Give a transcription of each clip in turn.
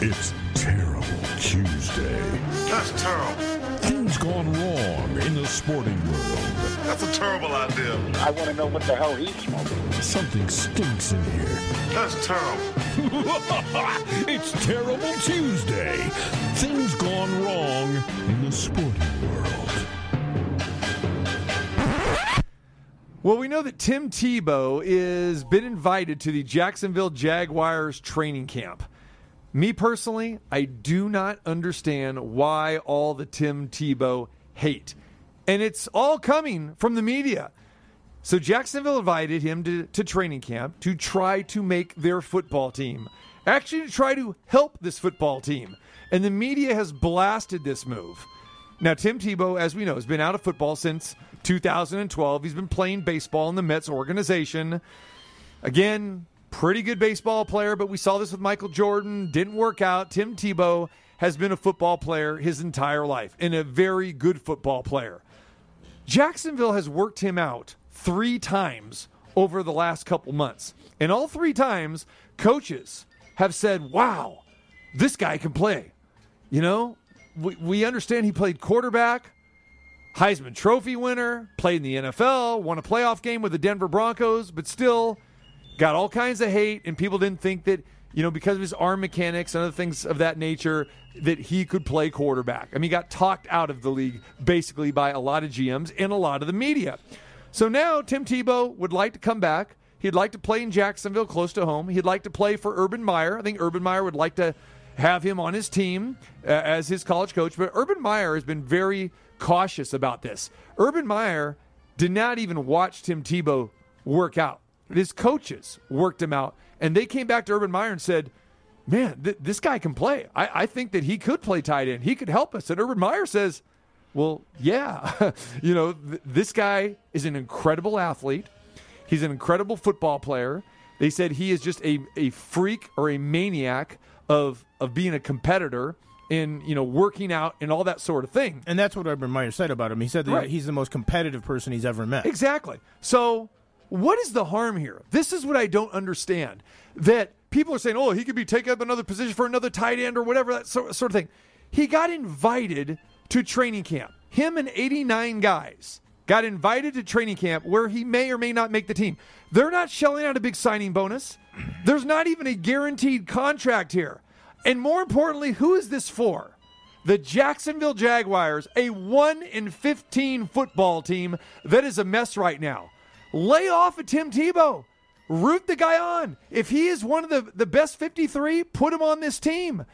It's Terrible Tuesday. That's terrible. Things gone wrong in the sporting world. That's a terrible idea. I want to know what the hell he's smoking. Something stinks in here. That's terrible. it's Terrible Tuesday. Things gone wrong in the sporting world. Well, we know that Tim Tebow is been invited to the Jacksonville Jaguars training camp. Me personally, I do not understand why all the Tim Tebow hate. And it's all coming from the media. So Jacksonville invited him to, to training camp to try to make their football team. Actually, to try to help this football team. And the media has blasted this move. Now, Tim Tebow, as we know, has been out of football since 2012. He's been playing baseball in the Mets organization. Again, pretty good baseball player, but we saw this with Michael Jordan. Didn't work out. Tim Tebow has been a football player his entire life and a very good football player. Jacksonville has worked him out three times over the last couple months. And all three times, coaches have said, wow, this guy can play. You know, we, we understand he played quarterback, Heisman Trophy winner, played in the NFL, won a playoff game with the Denver Broncos, but still got all kinds of hate, and people didn't think that, you know, because of his arm mechanics and other things of that nature, that he could play quarterback. I mean, he got talked out of the league basically by a lot of GMs and a lot of the media. So now Tim Tebow would like to come back. He'd like to play in Jacksonville, close to home. He'd like to play for Urban Meyer. I think Urban Meyer would like to have him on his team uh, as his college coach. But Urban Meyer has been very cautious about this. Urban Meyer did not even watch Tim Tebow work out. His coaches worked him out, and they came back to Urban Meyer and said, "Man, th- this guy can play. I-, I think that he could play tight end. He could help us." And Urban Meyer says, "Well, yeah, you know, th- this guy is an incredible athlete. He's an incredible football player. They said he is just a, a freak or a maniac of of being a competitor." in you know working out and all that sort of thing. And that's what Urban Meyer said about him. He said that Right. he's the most competitive person he's ever met. Exactly. So, what is the harm here? This is what I don't understand. That people are saying, "Oh, he could be taking up another position for another tight end or whatever that sort, of thing." He got invited to training camp. Him and 89 guys got invited to training camp where he may or may not make the team. They're not shelling out a big signing bonus. There's not even a guaranteed contract here. And more importantly, who is this for? The Jacksonville Jaguars, a 1 in 15 football team that is a mess right now. Lay off of Tim Tebow. Root the guy on. If he is one of the, the best 53, put him on this team.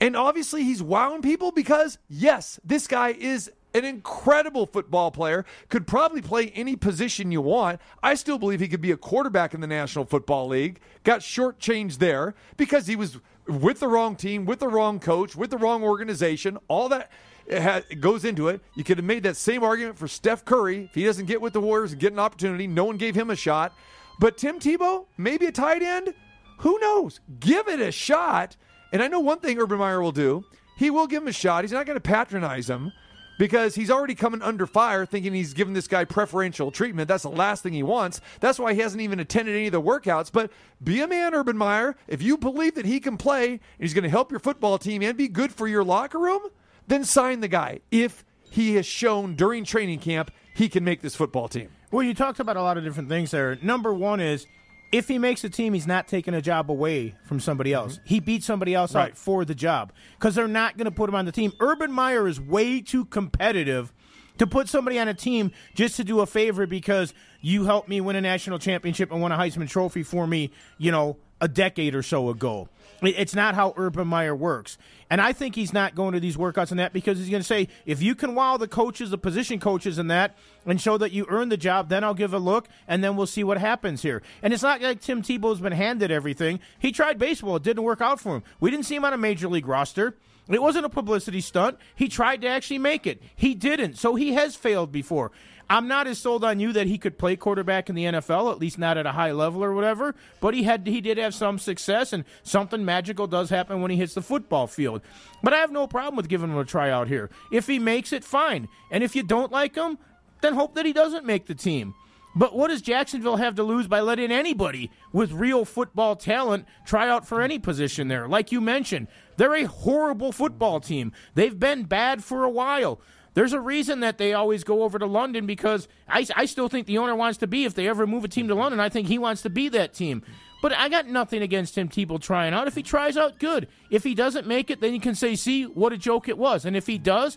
And obviously, he's wowing people because, yes, this guy is an incredible football player, could probably play any position you want. I still believe he could be a quarterback in the National Football League. Got shortchanged there because he was with the wrong team, with the wrong coach, with the wrong organization. All that it ha- goes into it. You could have made that same argument for Steph Curry. If he doesn't get with the Warriors and get an opportunity, no one gave him a shot. But Tim Tebow, maybe a tight end? Who knows? Give it a shot. And I know one thing Urban Meyer will do. He will give him a shot. He's not going to patronize him because he's already coming under fire thinking he's giving this guy preferential treatment. That's the last thing he wants. That's why he hasn't even attended any of the workouts. But be a man, Urban Meyer. If you believe that he can play and he's going to help your football team and be good for your locker room, then sign the guy. If he has shown during training camp he can make this football team. Well, you talked about a lot of different things there. Number one is if he makes a team, he's not taking a job away from somebody else. Mm-hmm. He beats somebody else Right. out for the job because they're not going to put him on the team. Urban Meyer is way too competitive to put somebody on a team just to do a favor because you helped me win a national championship and won a Heisman Trophy for me, you know, a decade or so ago. It- It's not how Urban Meyer works. And I think he's not going to these workouts and that because he's going to say, if you can wow the coaches, the position coaches, and that, and show that you earned the job, then I'll give a look, and then we'll see what happens here. And it's not like Tim Tebow's been handed everything. He tried baseball, it didn't work out for him. We didn't see him on a major league roster. It wasn't a publicity stunt. He tried to actually make it. He didn't. So he has failed before. I'm not as sold on you that he could play quarterback in the NFL, at least not at a high level or whatever. But he had he did have some success, and something magical does happen when he hits the football field. But I have no problem with giving him a tryout here. If he makes it, fine. And if you don't like him, then hope that he doesn't make the team. But what does Jacksonville have to lose by letting anybody with real football talent try out for any position there? Like you mentioned, they're a horrible football team. They've been bad for a while. There's a reason that they always go over to London because I, I still think the owner wants to be, if they ever move a team to London, I think he wants to be that team. But I got nothing against Tim Tebow trying out. If he tries out, good. If he doesn't make it, then you can say, see, what a joke it was. And if he does,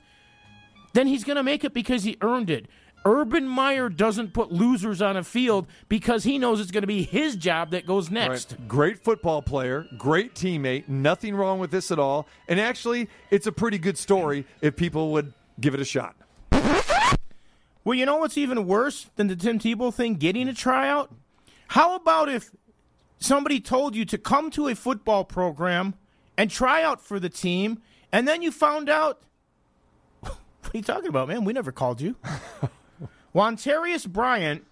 then he's going to make it because he earned it. Urban Meyer doesn't put losers on a field because he knows it's going to be his job that goes next. Right. Great football player, great teammate, nothing wrong with this at all. And actually, it's a pretty good story if people would give it a shot. Well, you know what's even worse than the Tim Tebow thing getting a tryout? How about if somebody told you to come to a football program and try out for the team, and then you found out what are you talking about, man? We never called you. well, Ontarius Bryant,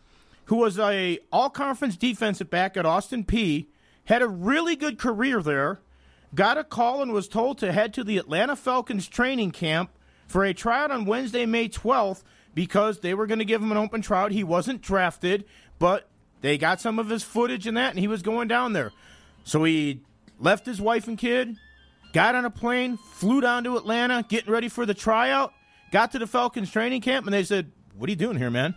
who was a all conference defensive back at Austin Peay, had a really good career there, got a call and was told to head to the Atlanta Falcons training camp for a tryout on Wednesday, May 12th, because they were going to give him an open tryout. He wasn't drafted, but they got some of his footage and that, and he was going down there. So he left his wife and kid, got on a plane, flew down to Atlanta, getting ready for the tryout, got to the Falcons training camp, and they said, What are you doing here, man?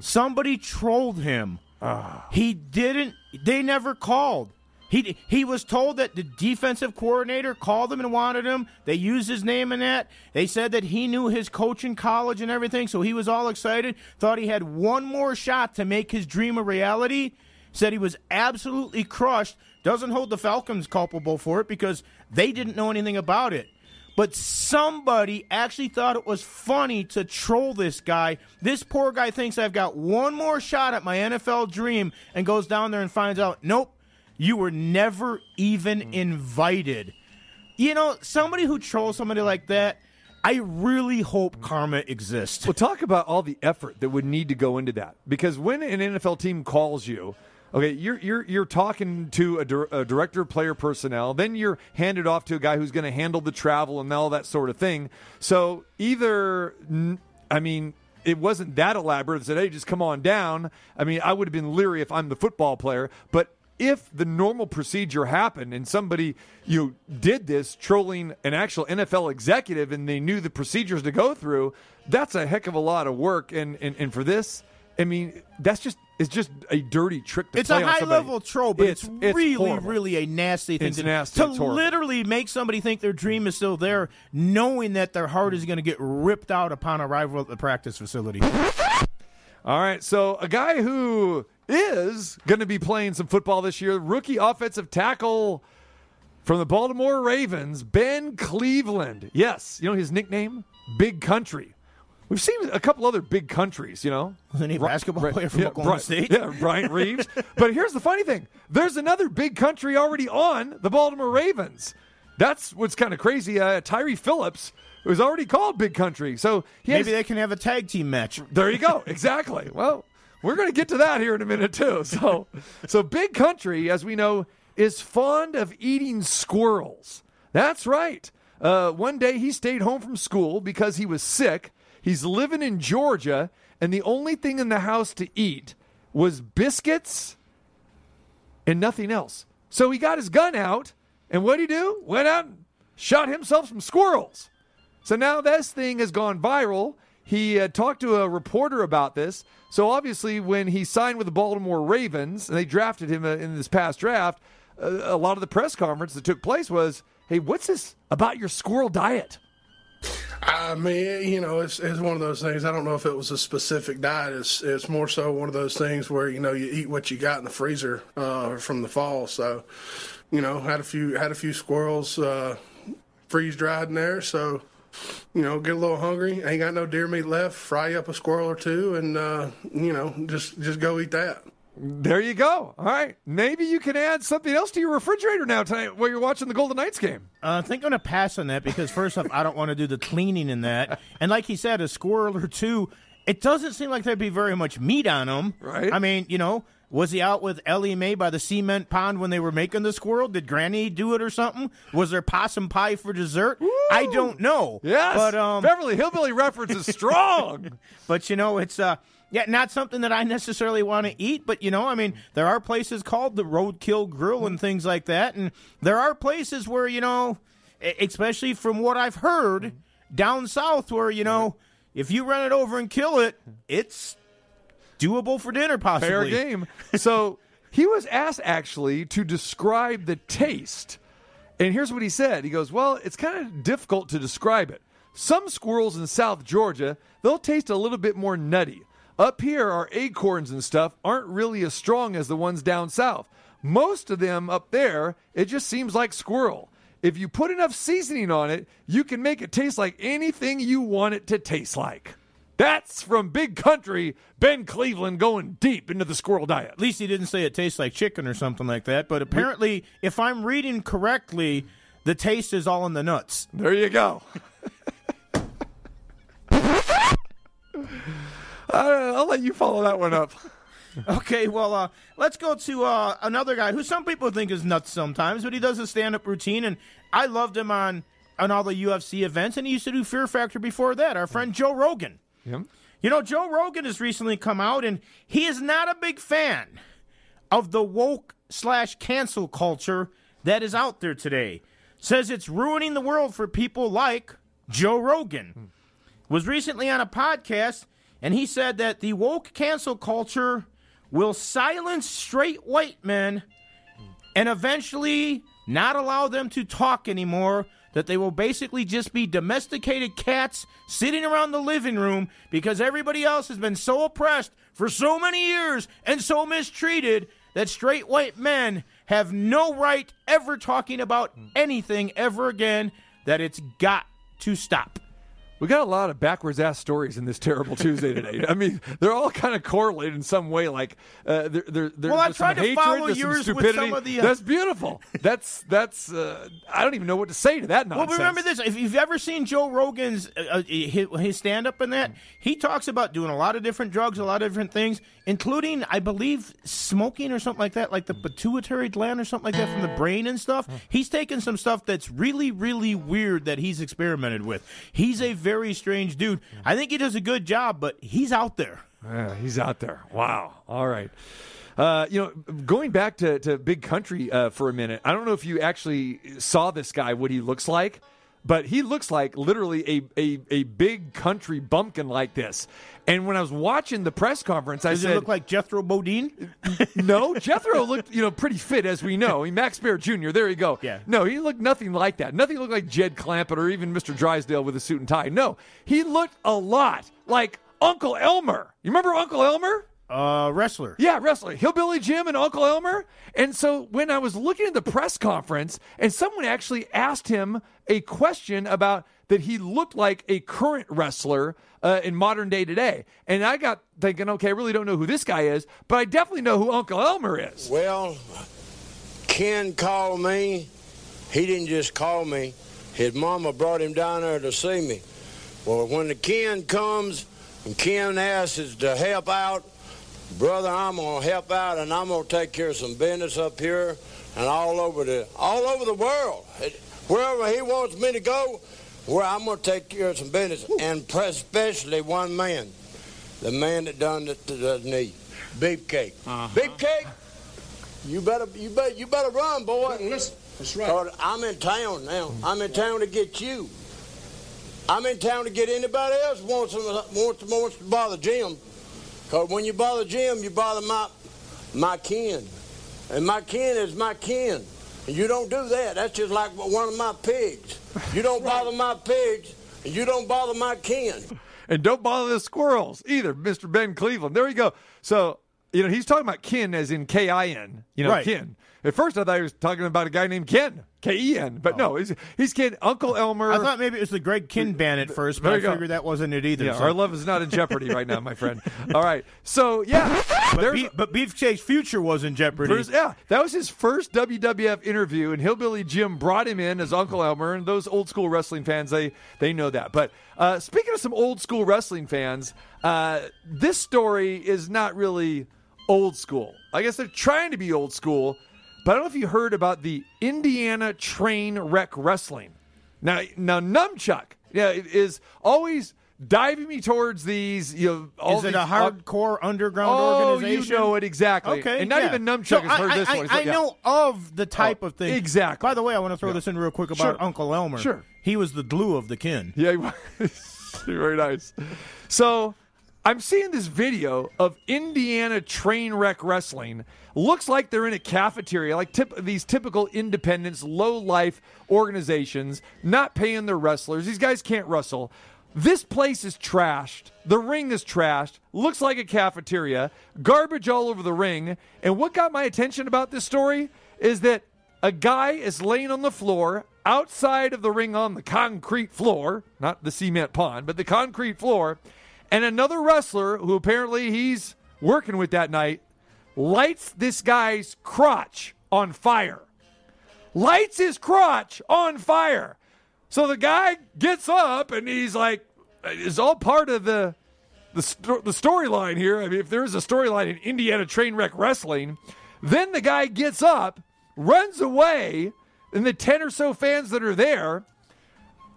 Somebody trolled him. Ah. He didn't, they never called. He, he was told that the defensive coordinator called him and wanted him. They used his name in that. They said that he knew his coach in college and everything, so he was all excited. Thought he had one more shot to make his dream a reality. Said he was absolutely crushed. Doesn't hold the Falcons culpable for it because they didn't know anything about it. But somebody actually thought it was funny to troll this guy. This poor guy thinks I've got one more shot at my NFL dream and goes down there and finds out, nope, you were never even hmm. invited. You know, somebody who trolls somebody like that, I really hope karma exists. Well, talk about all the effort that would need to go into that. Because when an NFL team calls you, okay, you're you're you're talking to a, dir- a director of player personnel, then you're handed off to a guy who's going to handle the travel and all that sort of thing. So either, I mean. It wasn't that elaborate. It said, "Hey, just come on down." I mean, I would have been leery if I'm the football player, but if the normal procedure happened and somebody you know, did this trolling an actual NFL executive and they knew the procedures to go through, that's a heck of a lot of work. And and, and for this, I mean, that's just it's just a dirty trick to play. It's a high level troll, but it's, really, horrible. really a nasty thing It's to, nasty. to It's literally make somebody think their dream is still there, knowing that their heart is going to get ripped out upon arrival at the practice facility. All right, so a guy who is going to be playing some football this year, rookie offensive tackle from the Baltimore Ravens, Ben Cleveland. Yes, you know his nickname? Big Country. We've seen a couple other big countries, you know. Wasn't he a Ri- basketball Ri- player from yeah, Oklahoma Bri- State? Yeah, Bryant Reeves. but here's the funny thing there's another big country already on the Baltimore Ravens. That's what's kind of crazy. Uh, Tyre Phillips was already called Big Country. So he has, Maybe they can have a tag team match. there you go. Exactly. Well, we're going to get to that here in a minute too. So, so Big Country, as we know, is fond of eating squirrels. That's right. Uh, one day he stayed home from school because he was sick. He's living in Georgia, and the only thing in the house to eat was biscuits and nothing else. So he got his gun out, and what'd he do? Went out and shot himself some squirrels. So now this thing has gone viral. He uh, talked to a reporter about this. So obviously, when he signed with the Baltimore Ravens and they drafted him uh, in this past draft, uh, a lot of the press conference that took place was, "Hey, what's this about your squirrel diet?" I mean, you know, it's it's one of those things. I don't know if it was a specific diet. It's it's more so one of those things where you know you eat what you got in the freezer uh, from the fall. So, you know, had a few had a few squirrels uh, freeze dried in there. So, you know, get a little hungry. Ain't got no deer meat left. Fry up a squirrel or two, and uh, you know, just just go eat that. There you go. All right, maybe you can add something else to your refrigerator now tonight while you're watching the Golden Knights game. Uh, I think I'm going to pass on that because, first off, I don't want to do the cleaning in that. And like he said, a squirrel or two, it doesn't seem like there'd be very much meat on them. Right. I mean, you know, was he out with Ellie Mae by the cement pond when they were making the squirrel? Did Granny do it or something? Was there possum pie for dessert? I don't know. Yes, But, um, Beverly Hillbilly reference is strong. but you know, it's uh, Yeah, not something that I necessarily want to eat, but you know, I mean, there are places called the Roadkill Grill and things like that, and there are places where you know, especially from what I've heard down south, where you know, if you run it over and kill it, it's doable for dinner, possibly. Fair game. So he was asked actually to describe the taste. And here's what he said. He goes, Well, it's kind of difficult to describe it. Some squirrels in South Georgia, they'll taste a little bit more nutty. Up here, our acorns and stuff aren't really as strong as the ones down south. Most of them up there, it just seems like squirrel. If you put enough seasoning on it, you can make it taste like anything you want it to taste like. That's from Big Country, Ben Cleveland going deep into the squirrel diet. At least he didn't say it tastes like chicken or something like that. But apparently, if I'm reading correctly, the taste is all in the nuts. There you go. Uh, I'll let you follow that one up. Okay, well, uh, let's go to uh, another guy who some people think is nuts sometimes, but he does a stand-up routine, and I loved him on on all the UFC events, and he used to do Fear Factor before that. Our friend Joe Rogan. Yep. You know, Joe Rogan has recently come out, and he is not a big fan of the woke slash cancel culture that is out there today. Says it's ruining the world for people like Joe Rogan. Hmm. Was recently on a podcast, and he said that the woke cancel culture will silence straight white men and eventually not allow them to talk anymore. That they will basically just be domesticated cats sitting around the living room because everybody else has been so oppressed for so many years and so mistreated that straight white men have no right ever talking about anything ever again. That it's got to stop. We got a lot of backwards ass stories in this terrible Tuesday today. I mean, they're all kind of correlated in some way. Like, uh, there, there, there, Well, I there's some to hatred, follow there's some stupidity. some of the, uh, That's beautiful. That's that's. Uh, I don't even know what to say to that nonsense. Well, remember this: if you've ever seen Joe Rogan's uh, uh, his, his stand up in that, he talks about doing a lot of different drugs, a lot of different things, including, I believe, smoking or something like that, like the pituitary gland or something like that from the brain and stuff. He's taken some stuff that's really, really weird that he's experimented with. He's a very strange dude. I think he does a good job, but he's out there. Yeah, he's out there. Wow. All right. Uh, you know, going back to, to Big Country uh, for a minute, I don't know if you actually saw this guy, what he looks like, but he looks like literally a, a, a big country bumpkin like this. And when I was watching the press conference, I Does said, it look like Jethro Bodine? no, Jethro looked, you know, pretty fit as we know. Mean, Max Baer Jr. There you go. Yeah. No, he looked nothing like that. Nothing looked like Jed Clampett or even Mr. Drysdale with a suit and tie. No, he looked a lot like Uncle Elmer. You remember Uncle Elmer? Uh, wrestler. Yeah, wrestler, Hillbilly Jim and Uncle Elmer. And so when I was looking at the press conference, and someone actually asked him a question about that he looked like a current wrestler uh, in modern day today, and I got thinking, okay, I really don't know who this guy is, but I definitely know who Uncle Elmer is. Well, Ken called me. He didn't just call me. His mama brought him down there to see me. Well, when the Ken comes and Ken asks us to help out, brother, I'm gonna help out and I'm gonna take care of some business up here and all over the all over the world. Wherever he wants me to go, where I'm gonna take care of some business, and especially one man, the man that done the, the, the knee, Beefcake. Uh-huh. Beefcake. You better, you better, you better run, boy. Listen, that's right. I'm in town now. I'm in town to get you. I'm in town to get anybody else wants to, wants to, wants to bother Jim. Cause when you bother Jim, you bother my my kin, and my kin is my kin. And you don't do that. That's just like one of my pigs. You don't bother my pigs, and you don't bother my kin. And don't bother the squirrels either, Mr. Ben Cleveland. There you go. So, you know, he's talking about kin as in K I N, you know, Right. kin. At first, I thought he was talking about a guy named Ken, K E N, but no, he's, he's Ken, Uncle Elmer. I thought maybe it was the Greg Kihn band at first, but I you go. figured that wasn't it either. yeah, so- our love is not in jeopardy right now, my friend. All right. So, yeah. But, Beef, but Beefcake's future was in jeopardy. First- yeah, that was his first WWF interview, and Hillbilly Jim brought him in as Uncle Elmer. And those old school wrestling fans, they they know that. But uh, speaking of some old school wrestling fans, uh, this story is not really old school. I guess they're trying to be old school, but I don't know if you heard about the Indiana Train Wreck Wrestling. Now, now Numchuck yeah, is always diving me towards these. You know, Is it these, a hardcore underground Oh, organization? you know it exactly. Okay, and not yeah. even Numchuck So has heard I, this I, one. I, yeah. know of the type Oh, of thing. exactly. By the way, I want to throw Yeah. this in real quick about Sure. Uncle Elmer. Sure. He was the glue of the kin. Yeah, he was. very nice. So I'm seeing this video of Indiana train wreck wrestling. Looks like they're in a cafeteria, like tip, these typical independents, low life organizations, not paying their wrestlers. These guys can't wrestle. This place is trashed. The ring is trashed. Looks like a cafeteria. Garbage all over the ring. And what got my attention about this story is that a guy is laying on the floor outside of the ring on the concrete floor, not the cement pond, but the concrete floor, and another wrestler who apparently he's working with that night lights this guy's crotch on fire. Lights his crotch on fire. So the guy gets up and he's like, it's all part of the the, sto- the storyline here. I mean, if there is a storyline in Indiana train wreck wrestling, then the guy gets up, runs away, and the 10 or so fans that are there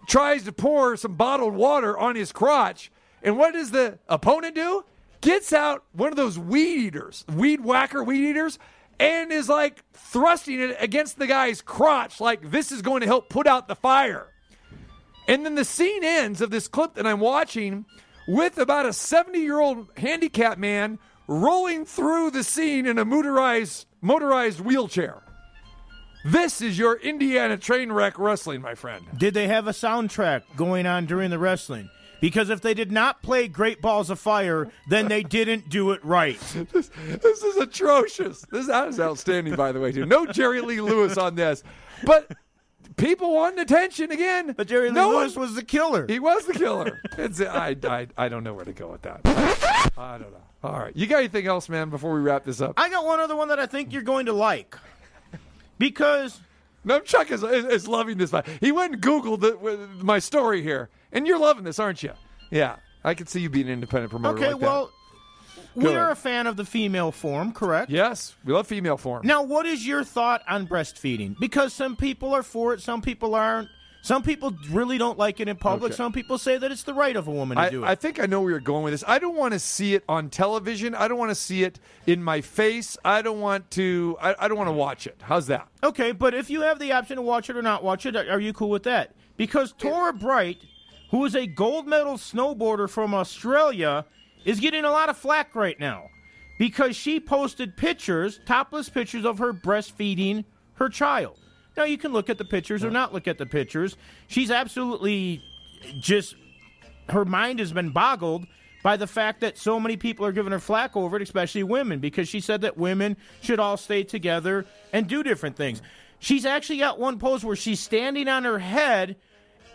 tries to pour some bottled water on his crotch. And what does the opponent do? Gets out one of those weed eaters, weed whacker weed eaters, and is like thrusting it against the guy's crotch, like this is going to help put out the fire. And then the scene ends of this clip that I'm watching with about a 70 year old handicapped man rolling through the scene in a motorized motorized wheelchair. This is your Indiana train wreck wrestling, my friend. Did they have a soundtrack going on during the wrestling? Because if they did not play Great Balls of Fire, then they didn't do it right. This, this is atrocious. This that is outstanding, by the way, too. No Jerry Lee Lewis on this, but people wanted attention again. But Jerry Lee No Lewis one- was the killer. He was the killer. It's, I, I, I don't know where to go with that. I don't know. All right. You got anything else, man, before we wrap this up? I got one other one that I think you're going to like. Because No, Chuck is, is, is loving this. He went and Googled the, my story here, and you're loving this, aren't you? Yeah. I can see you being an independent promoter. okay, like well, Go we are ahead. a fan of the female form, correct? Yes, we love female form. Now, what is your thought on breastfeeding? Because some people are for it, some people aren't. Some people really don't like it in public. Okay. Some people say that it's the right of a woman to I, do it. I think I know where you're going with this. I don't want to see it on television. I don't want to see it in my face. I don't want to. I, I don't want to watch it. How's that? Okay, but if you have the option to watch it or not watch it, are you cool with that? Because Torah Bright, who is a gold medal snowboarder from Australia, is getting a lot of flack right now because she posted pictures, topless pictures of her breastfeeding her child. Now you can look at the pictures or not look at the pictures. She's absolutely just her mind has been boggled by the fact that so many people are giving her flack over it, especially women, because she said that women should all stay together and do different things. She's actually got one pose where she's standing on her head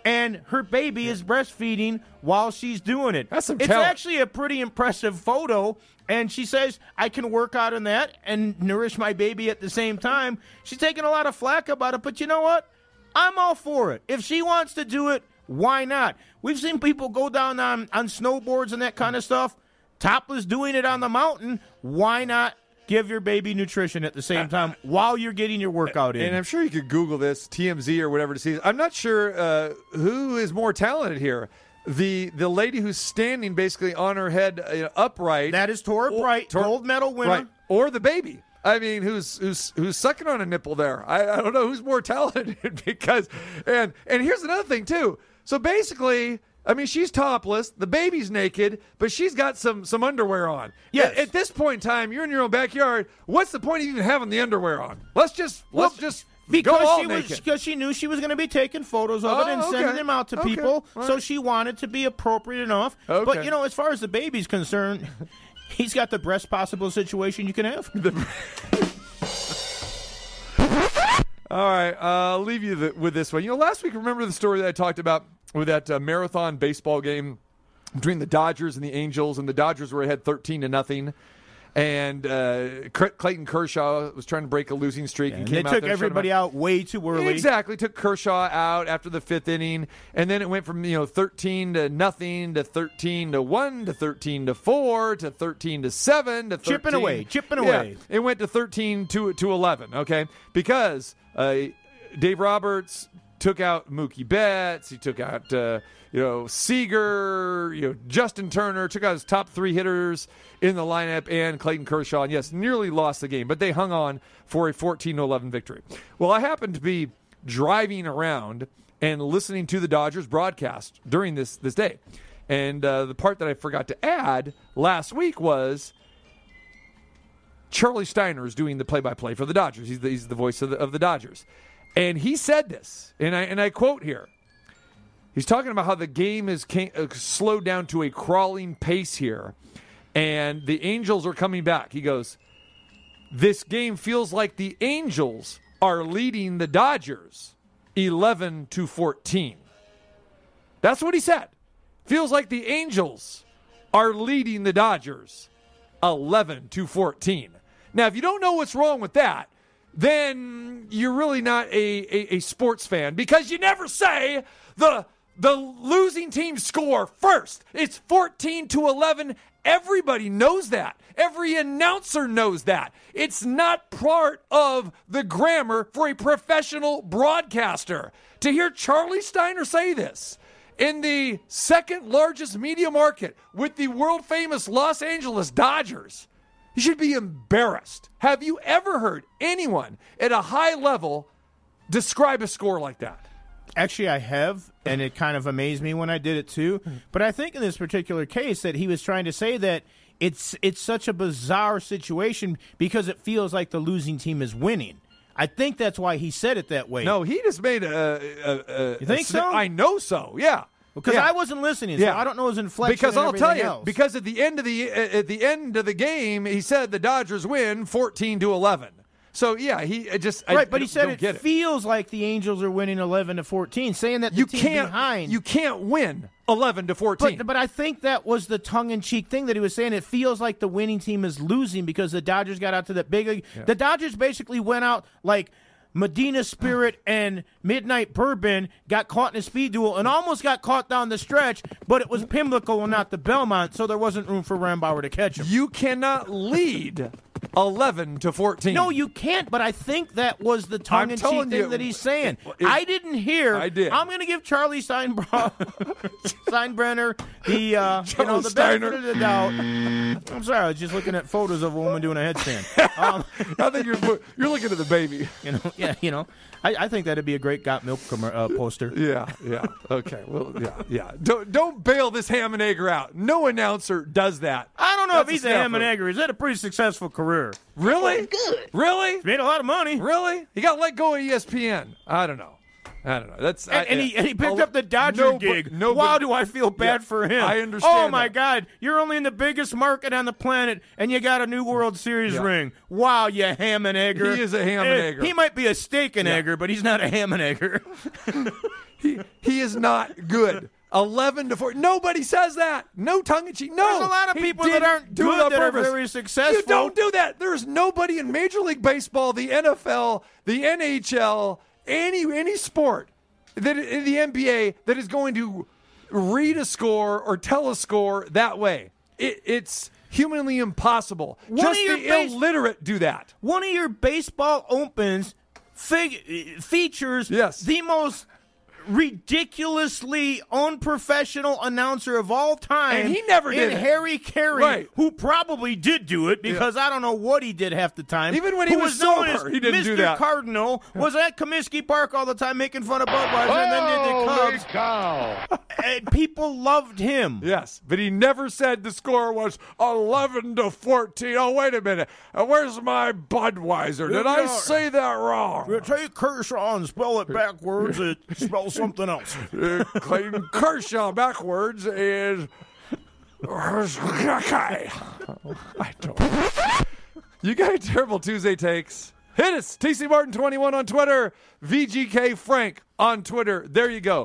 and her baby is breastfeeding while she's doing it. That's some it's talent. actually a pretty impressive photo. And she says, I can work out on that and nourish my baby at the same time. She's taking a lot of flack about it, but you know what? I'm all for it. If she wants to do it, why not? We've seen people go down on, on snowboards and that kind of stuff. Topless doing it on the mountain. Why not give your baby nutrition at the same time while you're getting your workout in? And I'm sure you could Google this TMZ or whatever to see. I'm not sure uh, who is more talented here. The the lady who's standing basically on her head uh, upright. that is Torah Bright, Tor- gold medal winner. Right. Or the baby. I mean, who's who's who's sucking on a nipple there? I, I don't know who's more talented because and and here's another thing too. So basically, I mean, she's topless, the baby's naked, but she's got some some underwear on. Yes. At, at this point in time, you're in your own backyard. What's the point of even having the underwear on? Let's just let's Well, just because go all she was naked. because she knew she was going to be taking photos of Oh, it and sending them out to Okay. people, All so she wanted to be appropriate enough. Okay. But you know, as far as the baby's concerned, he's got the best possible situation you can have. All right, uh, I'll leave you th- with this one. You know, last week, remember the story that I talked about with that uh, marathon baseball game between the Dodgers and the Angels, and the Dodgers were ahead thirteen to nothing, and uh, Clayton Kershaw was trying to break a losing streak and, And came they out took there and shut him everybody out way too early. Exactly, took Kershaw out after the fifth inning, and then it went from you know thirteen to nothing to thirteen to one to thirteen to four to thirteen to seven to 13. Chipping away, chipping Yeah, away. it went to thirteen to to eleven. Okay, because uh, Dave Roberts took out Mookie Betts. He took out uh, you know Seager, you know Justin Turner. Took out his top three hitters in the lineup and Clayton Kershaw. And yes, nearly lost the game, but they hung on for a 14 11 victory. Well, I happened to be driving around and listening to the Dodgers broadcast during this this day. And uh, the part that I forgot to add last week was Charlie Steiner is doing the play-by-play for the Dodgers. He's the, he's the voice of the, of the Dodgers, and he said this, and I and I quote here. He's talking about how the game is ca- uh, slowed down to a crawling pace here, and the Angels are coming back. He goes, "This game feels like the Angels are leading the Dodgers, eleven to fourteen." That's what he said. Feels like the Angels are leading the Dodgers 11 to 14. Now, if you don't know what's wrong with that, then you're really not a, a, a sports fan because you never say the the losing team score first. It's 14 to 11. Everybody knows that. Every announcer knows that. It's not part of the grammar for a professional broadcaster. To hear Charlie Steiner say this in the second largest media market with the world famous Los Angeles Dodgers, you should be embarrassed. Have you ever heard anyone at a high level describe a score like that? Actually, I have, and it kind of amazed me when I did it too. But I think in this particular case that he was trying to say that it's it's such a bizarre situation because it feels like the losing team is winning. I think that's why he said it that way. No, he just made a. a, a You think a, so? I know so. Yeah. Because Yeah. I wasn't listening, so Yeah. I don't know his inflection. Because I'll tell you, else. because at the end of the uh, at the end of the game, he said the Dodgers win fourteen to eleven. So yeah, he I just I right, but he said it, it. feels like the Angels are winning eleven to fourteen, saying that the you team can't behind. you can't win eleven to fourteen. But, but I think that was the tongue in cheek thing that he was saying. It feels like the winning team is losing because the Dodgers got out to that big. The Dodgers basically went out like Medina Spirit and Midnight Bourbon got caught in a speed duel and almost got caught down the stretch, but it was Pimlico and not the Belmont, so there wasn't room for Rombauer to catch him. you cannot lead eleven to fourteen. No, you can't. But I think that was the tongue in cheek thing you, that he's saying. it- I didn't hear. I did. I'm going to give Charlie Steinbro- Steinbrenner the uh, you know the Steiner. benefit of the doubt. I'm sorry, I was just looking at photos of a woman doing a headstand. Um, I think you're you're looking at the baby. you know, yeah, you know, I, I think that'd be a great got milk commer- uh, poster. Yeah, yeah. Okay. Well, yeah, yeah. Don't don't bail this ham and egger out. No announcer does that. I don't know That's if he's a a ham and egger. He's had a pretty successful career. Really? Good. Really? Made a lot of money. Really? He got let go of ESPN. I don't know. I don't know. That's And, I- and he and he picked a- up the Dodger no, gig. no, wow, but- do I feel bad Yeah, for him? I understand Oh my that. God, you're only in the biggest market on the planet, and you got a new World Series Yeah. ring. Wow, you ham and egger. He is a ham and Eh, egger. He might be a steak and Yeah. egger, but he's not a ham and egger. He he is not good. Eleven to four. Nobody says that. No tongue in cheek. No. There's a lot of people that aren't do good that are very successful. You don't do that. There's nobody in Major League Baseball, the NFL, the NHL, any any sport that in the NBA that is going to read a score or tell a score that way. It, it's humanly impossible. One Just the base- illiterate do that. One of your baseball opens fig- features Yes. the most ridiculously unprofessional announcer of all time. And he never did it. Harry Caray, Right. who probably did do it because I don't know what he did half the time. Even when he was known sober, as he didn't Mr. do that. Cardinal was at Comiskey Park all the time making fun of Budweiser and then did the Cubs. cow. And people loved him. Yes, but he never said the score was 11 to 14. Oh, wait a minute. Uh, Where's my Budweiser? Did I say that wrong? Take Kershaw and spell it backwards. It spells something else. Uh, Clayton Kershaw backwards is. I don't. You got terrible Tuesday takes. Hit us. TC Martin 21 on Twitter. VGK Frank on Twitter. There you go.